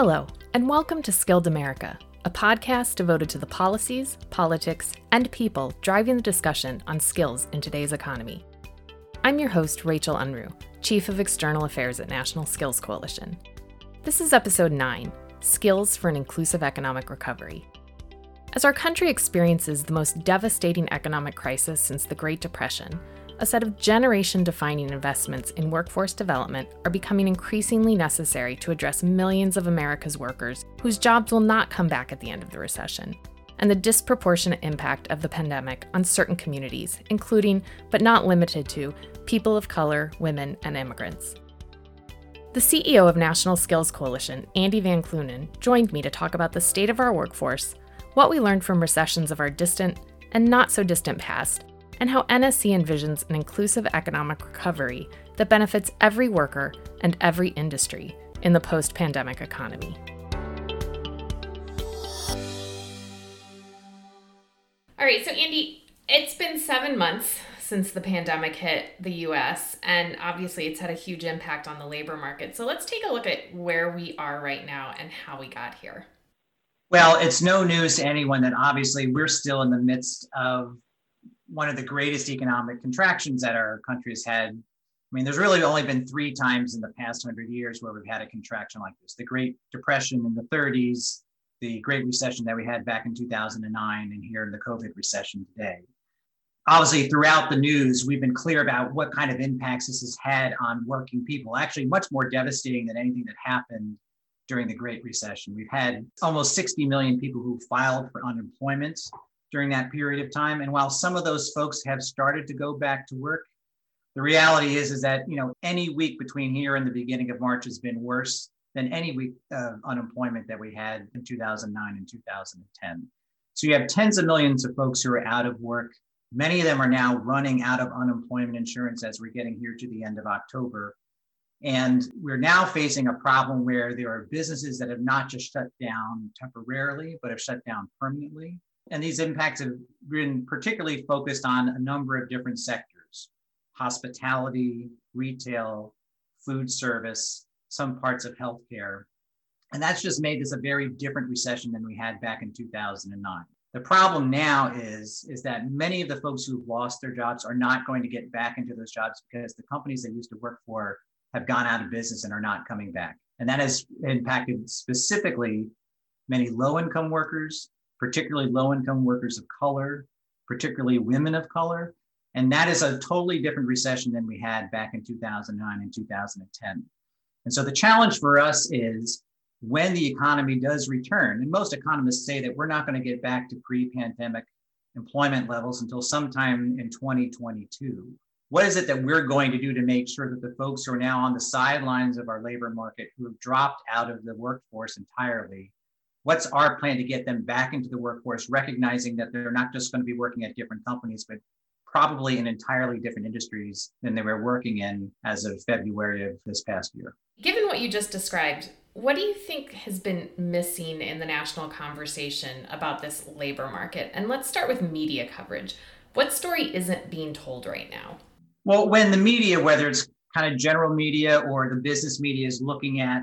Hello, and welcome to Skilled America, a podcast devoted to the policies, politics, and people driving the discussion on skills in today's economy. I'm your host, Rachel Unruh, Chief of External Affairs at National Skills Coalition. This is episode 9 Skills for an Inclusive Economic Recovery. As our country experiences the most devastating economic crisis since the Great Depression, a set of generation defining investments in workforce development are becoming increasingly necessary to address millions of America's workers whose jobs will not come back at the end of the recession, and the disproportionate impact of the pandemic on certain communities, including, but not limited to, people of color, women, and immigrants. The CEO of National Skills Coalition, Andy Van Kleunen, joined me to talk about the state of our workforce, what we learned from recessions of our distant and not so distant past, and how NSC envisions an inclusive economic recovery that benefits every worker and every industry in the post pandemic economy. All right, so Andy, it's been seven months since the pandemic hit the US, and obviously it's had a huge impact on the labor market. So let's take a look at where we are right now and how we got here. Well, it's no news to anyone that obviously we're still in the midst of one of the greatest economic contractions that our country has had. I mean, there's really only been three times in the past hundred years where we've had a contraction like this: the Great Depression in the 30s, the Great Recession that we had back in 2009, and here in the COVID recession today. Obviously, throughout the news, we've been clear about what kind of impacts this has had on working people. Actually, much more devastating than anything that happened during the Great Recession. We've had almost 60 million people who filed for unemployment during that period of time. And while some of those folks have started to go back to work, the reality is, is that you know any week between here and the beginning of March has been worse than any week of unemployment that we had in 2009 and 2010. So you have tens of millions of folks who are out of work. Many of them are now running out of unemployment insurance as we're getting here to the end of October. And we're now facing a problem where there are businesses that have not just shut down temporarily, but have shut down permanently. And these impacts have been particularly focused on a number of different sectors hospitality, retail, food service, some parts of healthcare. And that's just made this a very different recession than we had back in 2009. The problem now is, is that many of the folks who've lost their jobs are not going to get back into those jobs because the companies they used to work for have gone out of business and are not coming back. And that has impacted specifically many low income workers, particularly low income workers of color, particularly women of color. And that is a totally different recession than we had back in 2009 and 2010. And so the challenge for us is when the economy does return, and most economists say that we're not going to get back to pre pandemic employment levels until sometime in 2022. What is it that we're going to do to make sure that the folks who are now on the sidelines of our labor market, who have dropped out of the workforce entirely, what's our plan to get them back into the workforce, recognizing that they're not just going to be working at different companies, but probably in entirely different industries than they were working in as of February of this past year. Given what you just described, what do you think has been missing in the national conversation about this labor market? And let's start with media coverage. What story isn't being told right now? Well, when the media, whether it's kind of general media or the business media, is looking at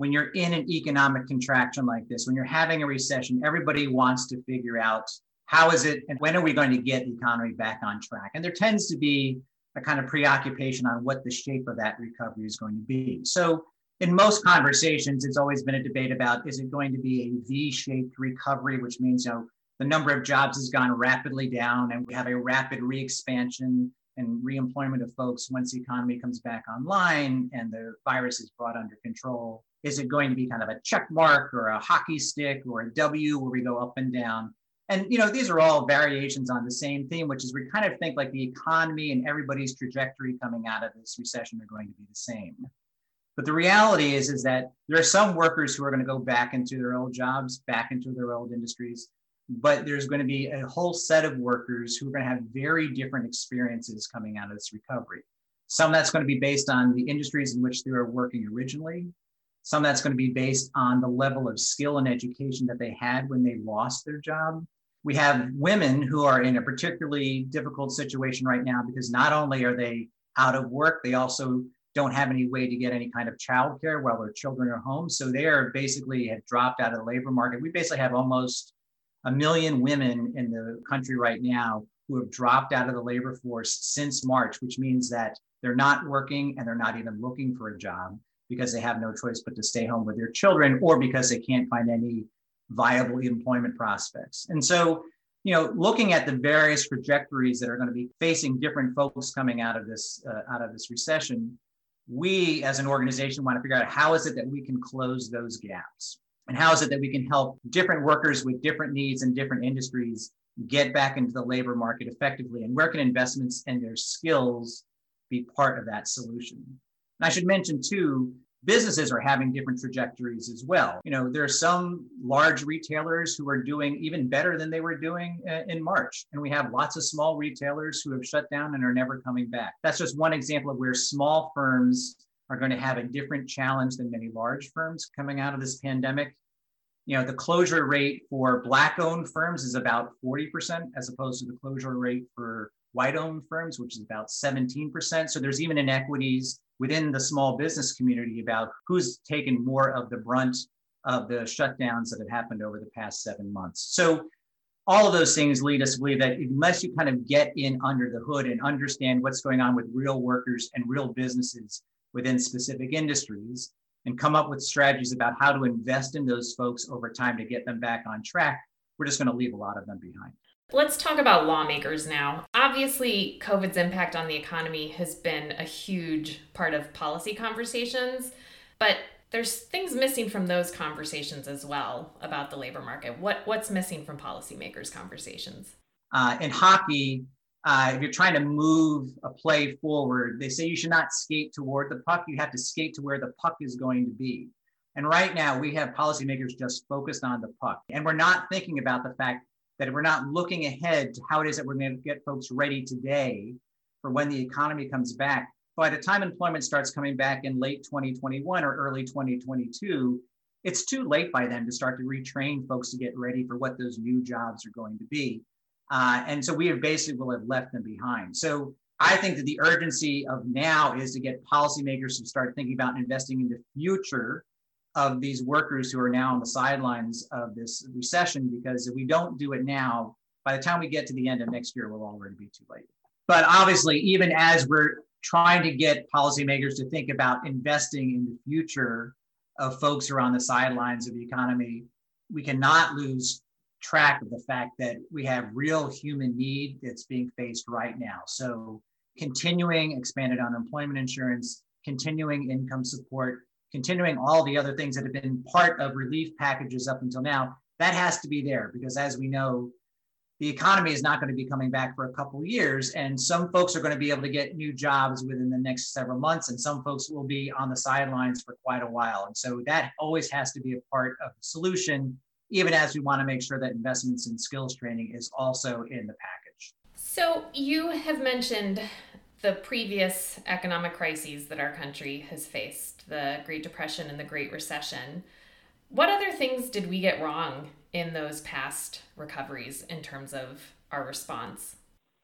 when you're in an economic contraction like this, when you're having a recession, everybody wants to figure out how is it and when are we going to get the economy back on track? And there tends to be a kind of preoccupation on what the shape of that recovery is going to be. So in most conversations, it's always been a debate about is it going to be a V-shaped recovery, which means you know the number of jobs has gone rapidly down and we have a rapid re-expansion and re employment of folks once the economy comes back online and the virus is brought under control is it going to be kind of a check mark or a hockey stick or a W where we go up and down? And you know, these are all variations on the same theme, which is we kind of think like the economy and everybody's trajectory coming out of this recession are going to be the same. But the reality is, is that there are some workers who are going to go back into their old jobs, back into their old industries. But there's going to be a whole set of workers who are going to have very different experiences coming out of this recovery. Some that's going to be based on the industries in which they were working originally, some that's going to be based on the level of skill and education that they had when they lost their job. We have women who are in a particularly difficult situation right now because not only are they out of work, they also don't have any way to get any kind of childcare while their children are home. So they are basically have dropped out of the labor market. We basically have almost a million women in the country right now who have dropped out of the labor force since March, which means that they're not working and they're not even looking for a job because they have no choice but to stay home with their children or because they can't find any viable employment prospects. And so, you know, looking at the various trajectories that are going to be facing different folks coming out of this uh, out of this recession, we as an organization want to figure out how is it that we can close those gaps? And how is it that we can help different workers with different needs and different industries get back into the labor market effectively? And where can investments and their skills be part of that solution and i should mention too businesses are having different trajectories as well. You know, there are some large retailers who are doing even better than they were doing in March. And we have lots of small retailers who have shut down and are never coming back. That's just one example of where small firms are going to have a different challenge than many large firms coming out of this pandemic. You know, the closure rate for black owned firms is about 40% as opposed to the closure rate for white owned firms, which is about 17%. So there's even inequities within the small business community about who's taken more of the brunt of the shutdowns that have happened over the past seven months. So all of those things lead us to believe that unless you kind of get in under the hood and understand what's going on with real workers and real businesses within specific industries and come up with strategies about how to invest in those folks over time to get them back on track, we're just going to leave a lot of them behind. Let's talk about lawmakers now. Obviously, COVID's impact on the economy has been a huge part of policy conversations, but there's things missing from those conversations as well about the labor market. What what's missing from policymakers' conversations? Uh, in hockey, uh, if you're trying to move a play forward, they say you should not skate toward the puck. You have to skate to where the puck is going to be. And right now, we have policymakers just focused on the puck, and we're not thinking about the fact that we're not looking ahead to how it is that we're going to get folks ready today for when the economy comes back. By the time employment starts coming back in late 2021 or early 2022, it's too late by then to start to retrain folks to get ready for what those new jobs are going to be. Uh, and so we have basically will have left them behind. So I think that the urgency of now is to get policymakers to start thinking about investing in the future of these workers who are now on the sidelines of this recession because if we don't do it now, by the time we get to the end of next year, we'll already be too late. But obviously, even as we're trying to get policymakers to think about investing in the future of folks who are on the sidelines of the economy, we cannot lose track of the fact that we have real human need that's being faced right now. So, continuing expanded unemployment insurance, continuing income support, continuing all the other things that have been part of relief packages up until now, that has to be there because as we know, the economy is not going to be coming back for a couple years and some folks are going to be able to get new jobs within the next several months and some folks will be on the sidelines for quite a while. And so that always has to be a part of the solution even as we want to make sure that investments in skills training is also in the package. So you have mentioned the previous economic crises that our country has faced the Great Depression and the Great Recession. What other things did we get wrong in those past recoveries in terms of our response?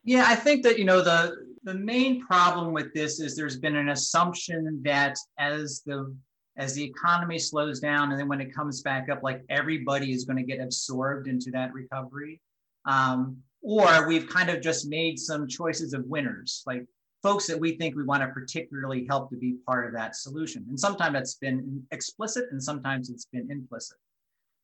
Yeah, I think that you know the the main problem with this is there's been an assumption that as the as the economy slows down and then when it comes back up, like everybody is going to get absorbed into that recovery. Um, or we've kind of just made some choices of winners. Like folks that we think we want to particularly help to be part of that solution. And sometimes that's been explicit and sometimes it's been implicit.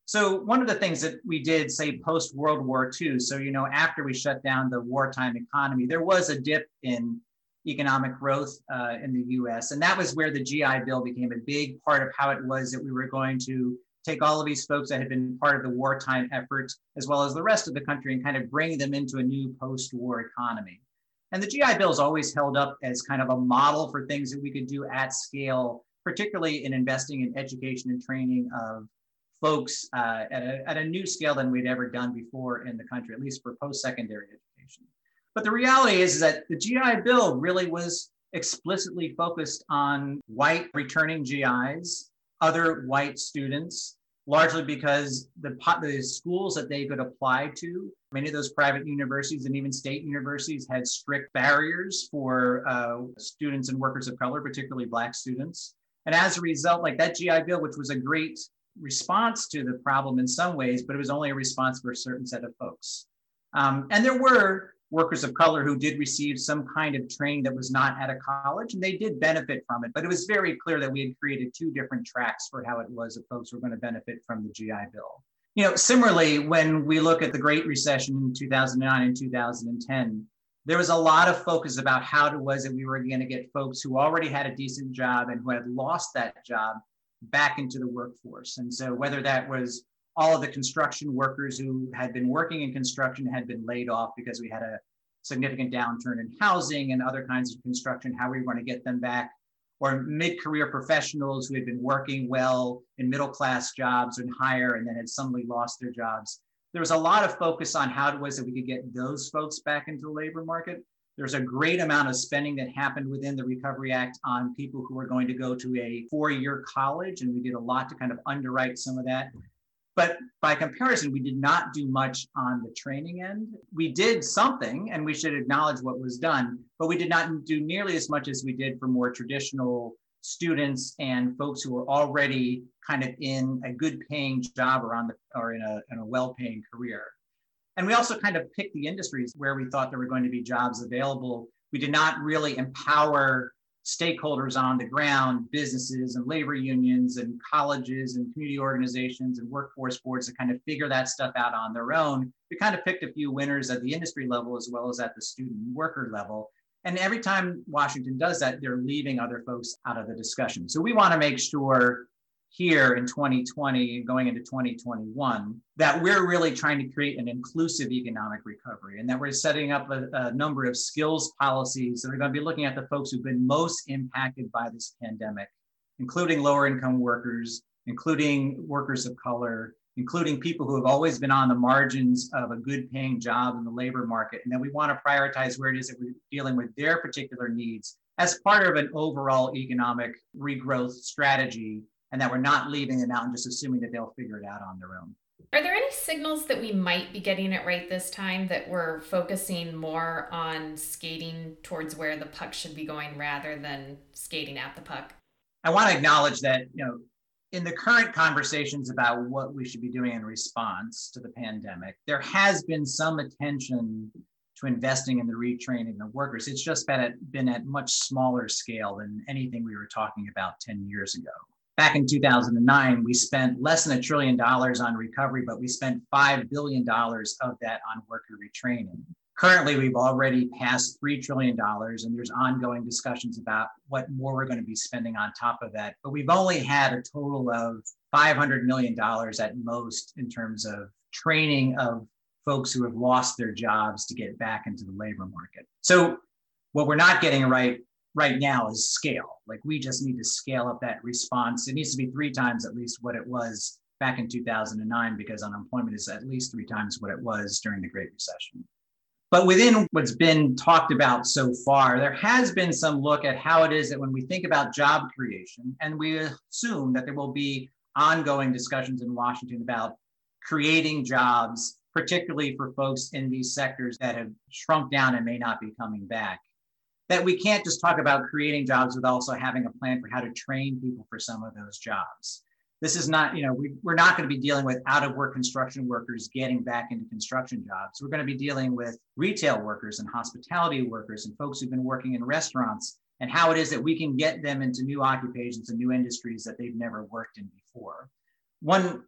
So one of the things that we did, say post World War II, so you know after we shut down the wartime economy, there was a dip in economic growth uh, in the U.S., and that was where the GI Bill became a big part of how it was that we were going to take all of these folks that had been part of the wartime effort, as well as the rest of the country, and kind of bring them into a new post-war economy. And the GI Bill is always held up as kind of a model for things that we could do at scale, particularly in investing in education and training of folks uh, at, a, at a new scale than we'd ever done before in the country, at least for post-secondary education. But the reality is, is that the GI Bill really was explicitly focused on white returning GIs, other white students, largely because the, the schools that they could apply to Many of those private universities and even state universities had strict barriers for uh, students and workers of color, particularly Black students. And as a result, like that GI Bill, which was a great response to the problem in some ways, but it was only a response for a certain set of folks. Um, and there were workers of color who did receive some kind of training that was not at a college, and they did benefit from it. But it was very clear that we had created two different tracks for how it was that folks were going to benefit from the GI Bill. You know, similarly, when we look at the Great Recession in 2009 and 2010, there was a lot of focus about how it was that we were going to get folks who already had a decent job and who had lost that job back into the workforce. And so, whether that was all of the construction workers who had been working in construction had been laid off because we had a significant downturn in housing and other kinds of construction, how we want to get them back, or mid-career professionals who had been working well in middle-class jobs and higher and then had suddenly lost their jobs. There was a lot of focus on how it was that we could get those folks back into the labor market. There's a great amount of spending that happened within the Recovery Act on people who are going to go to a four-year college, and we did a lot to kind of underwrite some of that. But by comparison, we did not do much on the training end. We did something, and we should acknowledge what was done, but we did not do nearly as much as we did for more traditional students and folks who were already kind of in a good paying job or on the or in a, in a well-paying career. And we also kind of picked the industries where we thought there were going to be jobs available. We did not really empower stakeholders on the ground, businesses and labor unions and colleges and community organizations and workforce boards to kind of figure that stuff out on their own. We kind of picked a few winners at the industry level as well as at the student worker level. And every time Washington does that, they're leaving other folks out of the discussion. So we want to make sure here in 2020 and going into 2021 that we're really trying to create an inclusive economic recovery and that we're setting up a, a, number of skills policies that are going to be looking at the folks who've been most impacted by this pandemic including lower income workers including workers of color including people who have always been on the margins of a good paying job in the labor market and then we want to prioritize where it is that we're dealing with their particular needs as part of an overall economic regrowth strategy and that we're not leaving them out and just assuming that they'll figure it out on their own. Are there any signals that we might be getting it right this time that we're focusing more on skating towards where the puck should be going rather than skating at the puck? I want to acknowledge that, you know, in the current conversations about what we should be doing in response to the pandemic, there has been some attention to investing in the retraining of workers. It's just been at, been at much smaller scale than anything we were talking about 10 years ago back in 2009, we spent less than a trillion dollars on recovery, but we spent $5 billion of that on worker retraining. Currently, we've already passed $3 trillion, and there's ongoing discussions about what more we're going to be spending on top of that. But we've only had a total of $500 million at most in terms of training of folks who have lost their jobs to get back into the labor market. So, what we're not getting right right now is scale. Like we just need to scale up that response. It needs to be three times at least what it was back in 2009 because unemployment is at least three times what it was during the Great Recession. But within what's been talked about so far, there has been some look at how it is that when we think about job creation, and we assume that there will be ongoing discussions in Washington about creating jobs, particularly for folks in these sectors that have shrunk down and may not be coming back that we can't just talk about creating jobs with also having a plan for how to train people for some of those jobs. This is not, you know, we, we're not going to be dealing with out of work construction workers getting back into construction jobs. We're going to be dealing with retail workers and hospitality workers and folks who've been working in restaurants and how it is that we can get them into new occupations and new industries that they've never worked in before. One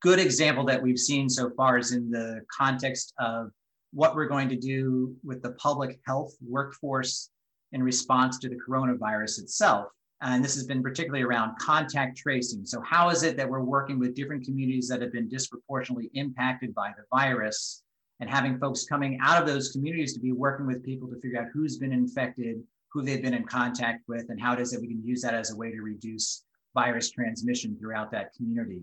good example that we've seen so far is in the context of what we're going to do with the public health workforce in response to the coronavirus itself. And this has been particularly around contact tracing. So, how is it that we're working with different communities that have been disproportionately impacted by the virus and having folks coming out of those communities to be working with people to figure out who's been infected, who they've been in contact with, and how it is that we can use that as a way to reduce virus transmission throughout that community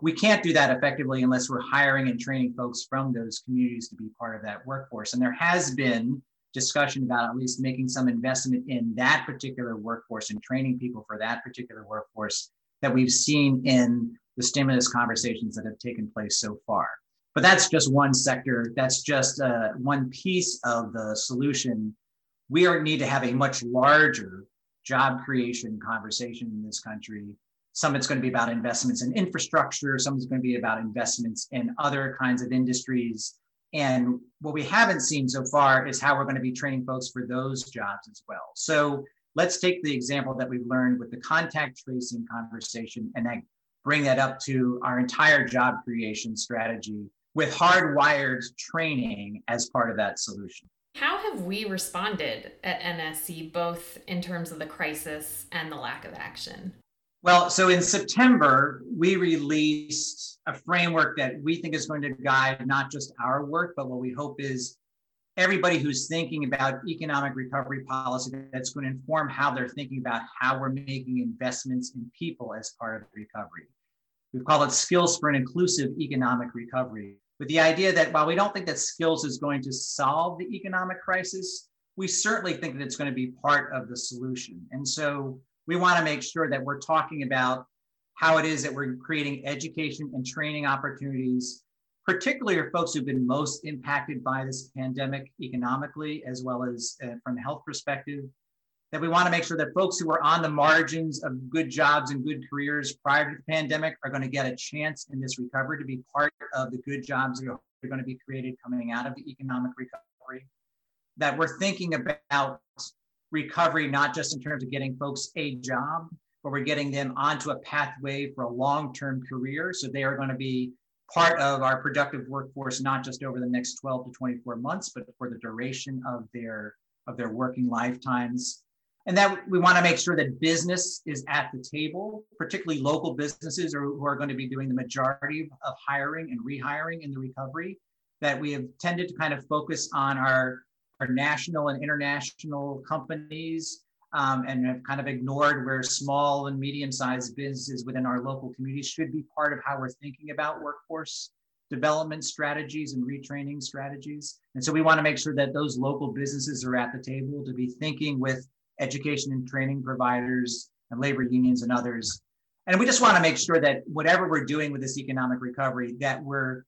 we can't do that effectively unless we're hiring and training folks from those communities to be part of that workforce. And there has been discussion about at least making some investment in that particular workforce and training people for that particular workforce that we've seen in the stimulus conversations that have taken place so far. But that's just one sector. That's just uh, one piece of the solution. We are, need to have a much larger job creation conversation in this country. Some it's going to be about investments in infrastructure. Some is going to be about investments in other kinds of industries. And what we haven't seen so far is how we're going to be training folks for those jobs as well. So let's take the example that we've learned with the contact tracing conversation and then bring that up to our entire job creation strategy with hardwired training as part of that solution. How have we responded at NSC, both in terms of the crisis and the lack of action? Well, so in September, we released a framework that we think is going to guide not just our work, but what we hope is everybody who's thinking about economic recovery policy that's going to inform how they're thinking about how we're making investments in people as part of recovery. We've called it skills for an inclusive economic recovery with the idea that while we don't think that skills is going to solve the economic crisis, we certainly think that it's going to be part of the solution. And so we want to make sure that we're talking about how it is that we're creating education and training opportunities, particularly for folks who've been most impacted by this pandemic economically, as well as uh, from a health perspective, that we want to make sure that folks who are on the margins of good jobs and good careers prior to the pandemic are going to get a chance in this recovery to be part of the good jobs that are going to be created coming out of the economic recovery. That we're thinking about recovery, not just in terms of getting folks a job, but we're getting them onto a pathway for a long term career. So they are going to be part of our productive workforce, not just over the next 12 to 24 months, but for the duration of their, of their working lifetimes and that we want to make sure that business is at the table, particularly local businesses who are going to be doing the majority of hiring and rehiring in the recovery. That we have tended to kind of focus on our, our national and international companies um, and have kind of ignored where small and medium sized businesses within our local communities should be part of how we're thinking about workforce development strategies and retraining strategies. And so we want to make sure that those local businesses are at the table to be thinking with education and training providers and labor unions and others. And we just want to make sure that whatever we're doing with this economic recovery, that we're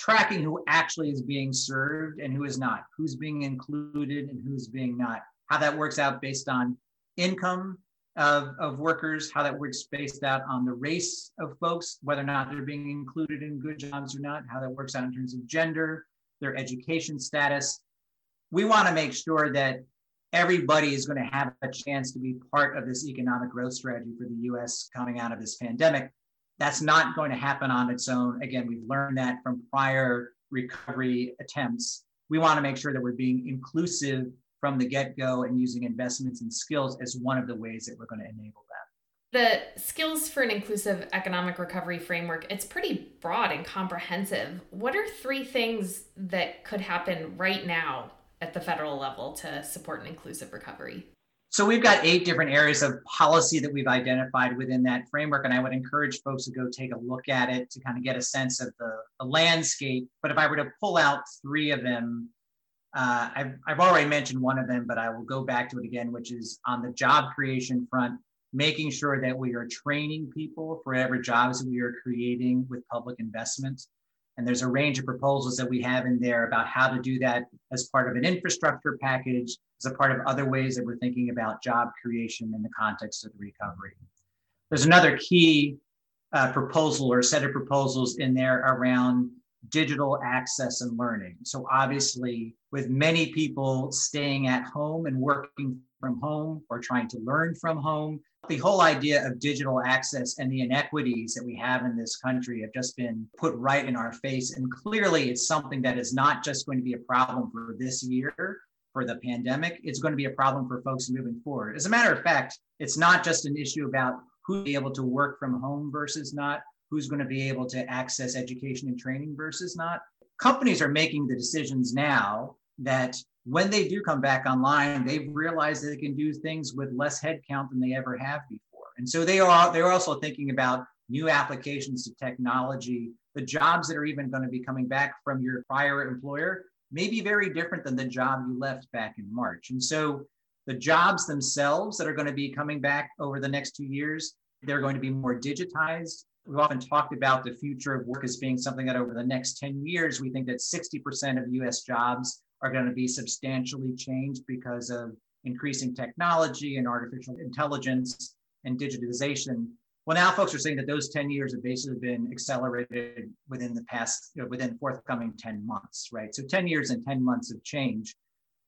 tracking who actually is being served and who is not, who's being included and who's being not, how that works out based on income of, of workers, how that works based out on the race of folks, whether or not they're being included in good jobs or not, how that works out in terms of gender, their education status. We want to make sure that everybody is going to have a chance to be part of this economic growth strategy for the US coming out of this pandemic. That's not going to happen on its own. Again, we've learned that from prior recovery attempts. We want to make sure that we're being inclusive from the get go and using investments and skills as one of the ways that we're going to enable that. The skills for an inclusive economic recovery framework, it's pretty broad and comprehensive. What are three things that could happen right now at the federal level to support an inclusive recovery? So we've got eight different areas of policy that we've identified within that framework, and I would encourage folks to go take a look at it to kind of get a sense of the, the landscape. But if I were to pull out three of them, uh, I've, I've already mentioned one of them, but I will go back to it again, which is on the job creation front, making sure that we are training people for whatever jobs that we are creating with public investment. And there's a range of proposals that we have in there about how to do that as part of an infrastructure package, as a part of other ways that we're thinking about job creation in the context of the recovery. There's another key uh, proposal or set of proposals in there around digital access and learning. So, obviously, with many people staying at home and working from home or trying to learn from home, the whole idea of digital access and the inequities that we have in this country have just been put right in our face. And clearly, it's something that is not just going to be a problem for this year, for the pandemic. It's going to be a problem for folks moving forward. As a matter of fact, it's not just an issue about who's able to work from home versus not, who's going to be able to access education and training versus not. Companies are making the decisions now that when they do come back online, they've realized that they can do things with less headcount than they ever have before. And so they are they're also thinking about new applications to technology. The jobs that are even going to be coming back from your prior employer may be very different than the job you left back in March. And so the jobs themselves that are going to be coming back over the next two years, they're going to be more digitized. We've often talked about the future of work as being something that over the next 10 years, we think that 60% of US jobs are going to be substantially changed because of increasing technology and artificial intelligence and digitization. Well, now folks are saying that those 10 years have basically been accelerated within the past, you know, within forthcoming 10 months, right? So 10 years and 10 months of change.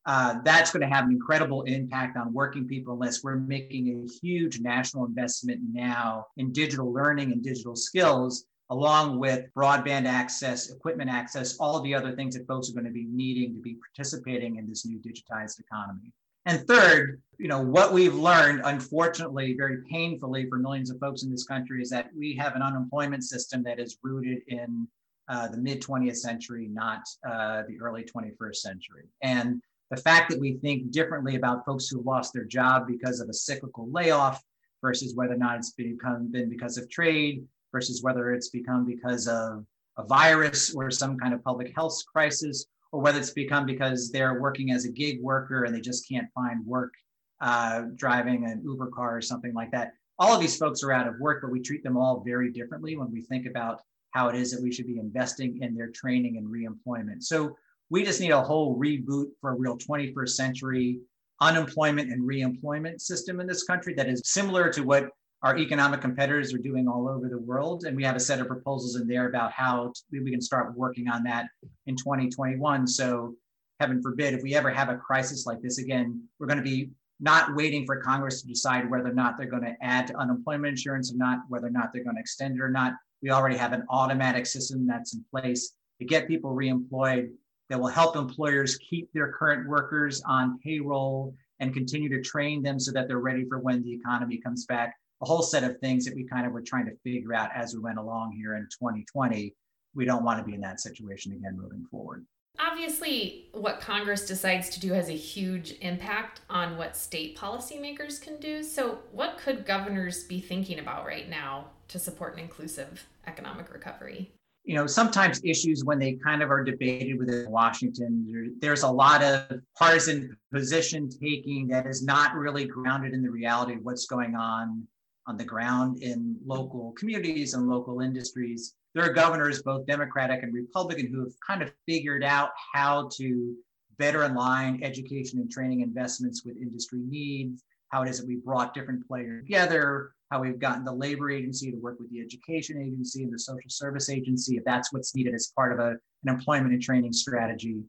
Uh, that's going to have an incredible impact on working people unless we're making a huge national investment now in digital learning and digital skills, along with broadband access, equipment access, all the other things that folks are going to be needing to be participating in this new digitized economy. And third, you know, what we've learned, unfortunately, very painfully for millions of folks in this country, is that we have an unemployment system that is rooted in uh, the mid 20th century, not uh, the early 21st century. And the fact that we think differently about folks who lost their job because of a cyclical layoff versus whether or not it's become been because of trade versus whether it's become because of a virus or some kind of public health crisis or whether it's become because they're working as a gig worker and they just can't find work uh, driving an Uber car or something like that. All of these folks are out of work, but we treat them all very differently when we think about how it is that we should be investing in their training and reemployment. So we just need a whole reboot for a real 21st century unemployment and reemployment system in this country that is similar to what our economic competitors are doing all over the world. And we have a set of proposals in there about how we can start working on that in 2021. So, heaven forbid, if we ever have a crisis like this again, we're going to be not waiting for Congress to decide whether or not they're going to add to unemployment insurance or not, whether or not they're going to extend it or not. We already have an automatic system that's in place to get people reemployed that will help employers keep their current workers on payroll and continue to train them so that they're ready for when the economy comes back a whole set of things that we kind of were trying to figure out as we went along here in 2020. We don't want to be in that situation again moving forward. Obviously, what Congress decides to do has a huge impact on what state policymakers can do. So, what could governors be thinking about right now to support an inclusive economic recovery? You know, sometimes issues when they kind of are debated within Washington, there's a lot of partisan position taking that is not really grounded in the reality of what's going on on the ground in local communities and local industries. There are governors, both Democratic and Republican, who have kind of figured out how to better align education and training investments with industry needs, how it is that we brought different players together, how we've gotten the labor agency to work with the education agency and the social service agency, if that's what's needed as part of a, an employment and training strategy.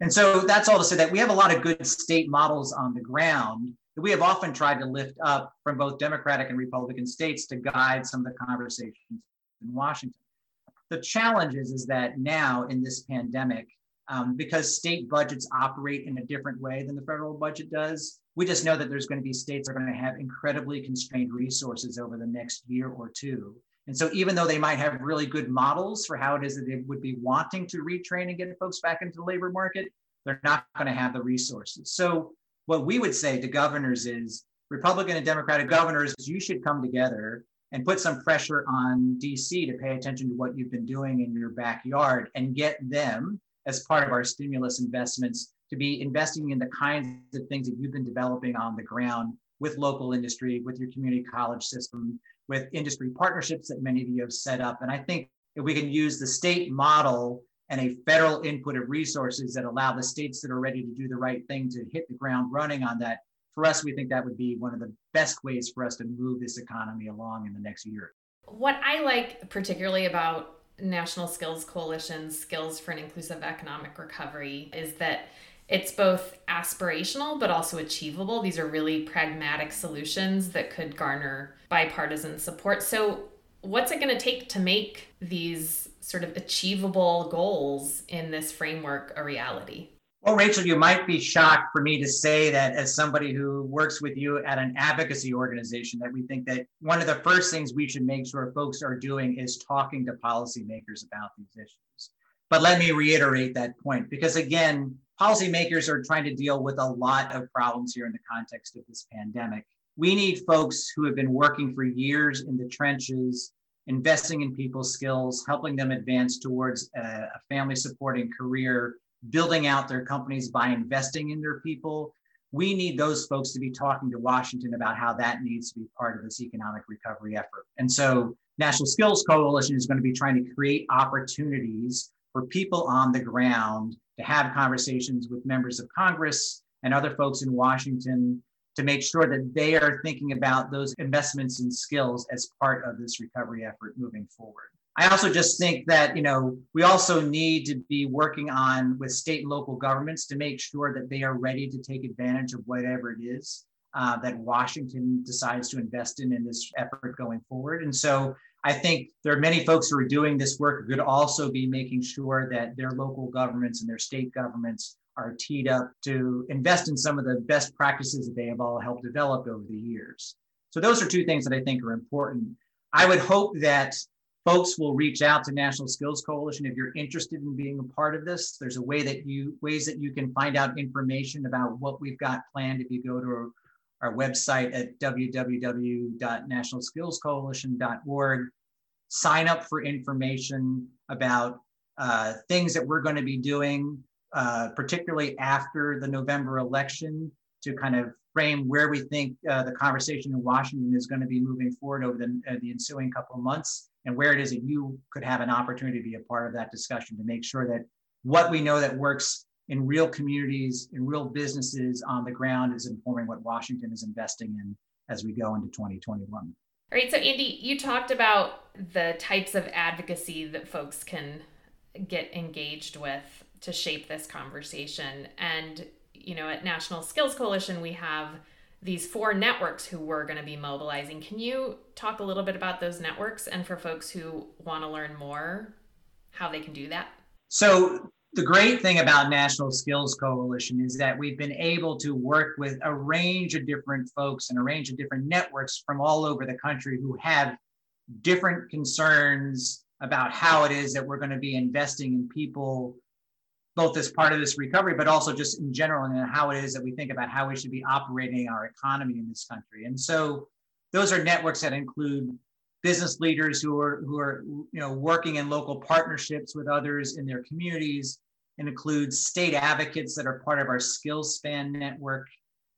And so that's all to say that we have a lot of good state models on the ground we have often tried to lift up from both Democratic and Republican states to guide some of the conversations in Washington. The challenge is, is that now in this pandemic, um, because state budgets operate in a different way than the federal budget does, we just know that there's going to be states that are going to have incredibly constrained resources over the next year or two. And so, even though they might have really good models for how it is that they would be wanting to retrain and get folks back into the labor market, they're not going to have the resources. So, what we would say to governors is Republican and Democratic governors, you should come together and put some pressure on DC to pay attention to what you've been doing in your backyard and get them, as part of our stimulus investments, to be investing in the kinds of things that you've been developing on the ground with local industry, with your community college system, with industry partnerships that many of you have set up. And I think if we can use the state model and a federal input of resources that allow the states that are ready to do the right thing to hit the ground running on that. For us, we think that would be one of the best ways for us to move this economy along in the next year. What I like particularly about National Skills Coalition's Skills for an Inclusive Economic Recovery is that it's both aspirational but also achievable. These are really pragmatic solutions that could garner bipartisan support. So, what's it going to take to make these sort of achievable goals in this framework a reality? Well, Rachel, you might be shocked for me to say that as somebody who works with you at an advocacy organization, that we think that one of the first things we should make sure folks are doing is talking to policymakers about these issues. But let me reiterate that point because, again, policymakers are trying to deal with a lot of problems here in the context of this pandemic. We need folks who have been working for years in the trenches investing in people's skills, helping them advance towards a, a family supporting career, building out their companies by investing in their people. we need those folks to be talking to Washington about how that needs to be part of this economic recovery effort. And so, National Skills Coalition is going to be trying to create opportunities for people on the ground to have conversations with members of Congress and other folks in Washington to make sure that they are thinking about those investments and skills as part of this recovery effort moving forward. I also just think that you know we also need to be working on with state and local governments to make sure that they are ready to take advantage of whatever it is uh, that Washington decides to invest in in this effort going forward. And so I think there are many folks who are doing this work who could also be making sure that their local governments and their state governments are teed up to invest in some of the best practices that they have all helped develop over the years. So those are two things that I think are important. I would hope that folks will reach out to National Skills Coalition if you're interested in being a part of this. There's a way that you ways that you can find out information about what we've got planned if you go to our website at www.nationalskillscoalition.org. Sign up for information about uh, things that we're going to be doing uh, particularly after the November election, to kind of frame where we think uh, the conversation in Washington is going to be moving forward over the, uh, the ensuing couple of months, and where it is that you could have an opportunity to be a part of that discussion to make sure that what we know that works in real communities, in real businesses on the ground is informing what Washington is investing in as we go into 2021. All right. So, Andy, you talked about the types of advocacy that folks can get engaged with to shape this conversation. And, you know, at National Skills Coalition, we have these four networks who we're going to be mobilizing. Can you talk a little bit about those networks and for folks who want to learn more, how they can do that? So, the great thing about National Skills Coalition is that we've been able to work with a range of different folks and a range of different networks from all over the country who have different concerns about how it is that we're going to be investing in people both as part of this recovery, but also just in general and how it is that we think about how we should be operating our economy in this country. And so those are networks that include business leaders who are who are you know working in local partnerships with others in their communities. It includes state advocates that are part of our SkillSPAN network.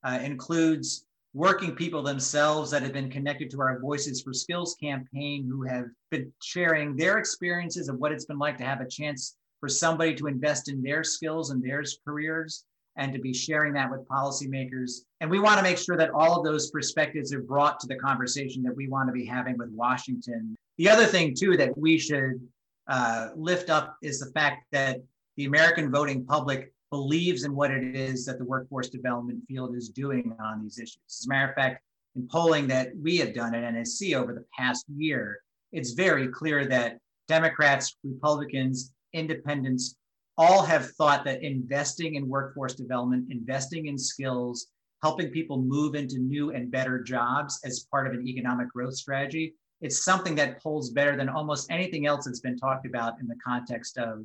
Uh, includes working people themselves that have been connected to our Voices for Skills campaign who have been sharing their experiences of what it's been like to have a chance for somebody to invest in their skills and their careers and to be sharing that with policymakers. And we want to make sure that all of those perspectives are brought to the conversation that we want to be having with Washington. The other thing, too, that we should uh, lift up is the fact that the American voting public believes in what it is that the workforce development field is doing on these issues. As a matter of fact, in polling that we have done at NSC over the past year, it's very clear that Democrats, Republicans, independents all have thought that investing in workforce development, investing in skills, helping people move into new and better jobs as part of an economic growth strategy, it's something that pulls better than almost anything else that's been talked about in the context of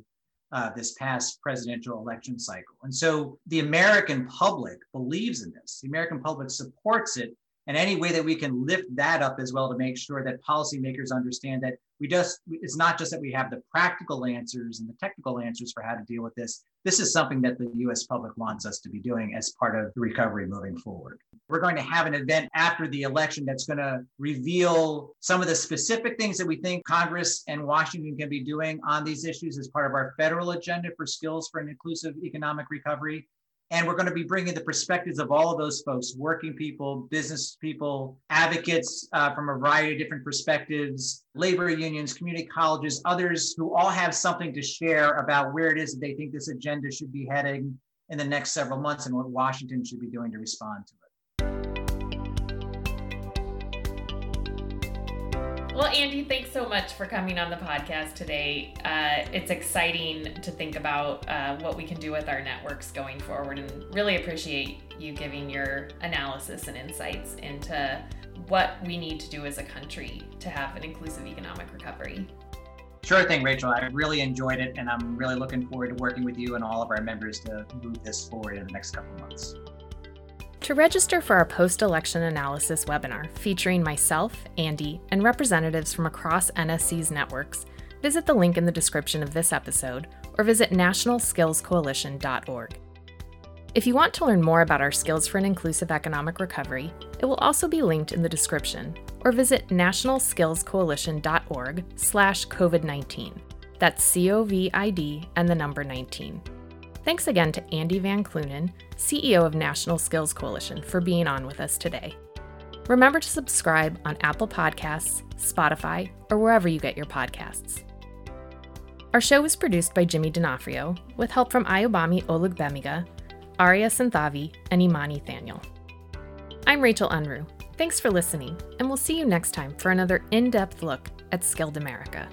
uh, this past presidential election cycle. And so the American public believes in this. The American public supports it and any way that we can lift that up as well to make sure that policymakers understand that we just it's not just that we have the practical answers and the technical answers for how to deal with this. This is something that the us public wants us to be doing as part of the recovery moving forward. We're going to have an event after the election that's going to reveal some of the specific things that we think congress and washington can be doing on these issues as part of our federal agenda for skills for an inclusive economic recovery and we're going to be bringing the perspectives of all of those folks working people, business people, advocates uh, from a variety of different perspectives, labor unions, community colleges, others who all have something to share about where it is that they think this agenda should be heading in the next several months and what Washington should be doing to respond to Well, Andy, thanks so much for coming on the podcast today. Uh, it's exciting to think about uh, what we can do with our networks going forward, and really appreciate you giving your analysis and insights into what we need to do as a country to have an inclusive economic recovery. Sure thing, Rachel. I really enjoyed it, and I'm really looking forward to working with you and all of our members to move this forward in the next couple months. To register for our post election analysis webinar featuring myself, Andy, and representatives from across NSC's networks, visit the link in the description of this episode or visit nationalskillscoalition.org. If you want to learn more about our Skills for an Inclusive Economic Recovery, it will also be linked in the description, or visit nationalskillscoalition.org slash COVID-19. That's C-O-V-I-D and the number 19. Thanks again to Andy Van Kleunen, CEO of National Skills Coalition, for being on with us today. Remember to subscribe on Apple Podcasts, Spotify, or wherever you get your podcasts. Our show was produced by Jimmy D'Onofrio, with help from Ayobami Olugbemiga, Arya Santhavi, and Imani Thaniel. I'm Rachel Unruh. Thanks for listening, and we'll see you next time for another in depth look at Skilled America.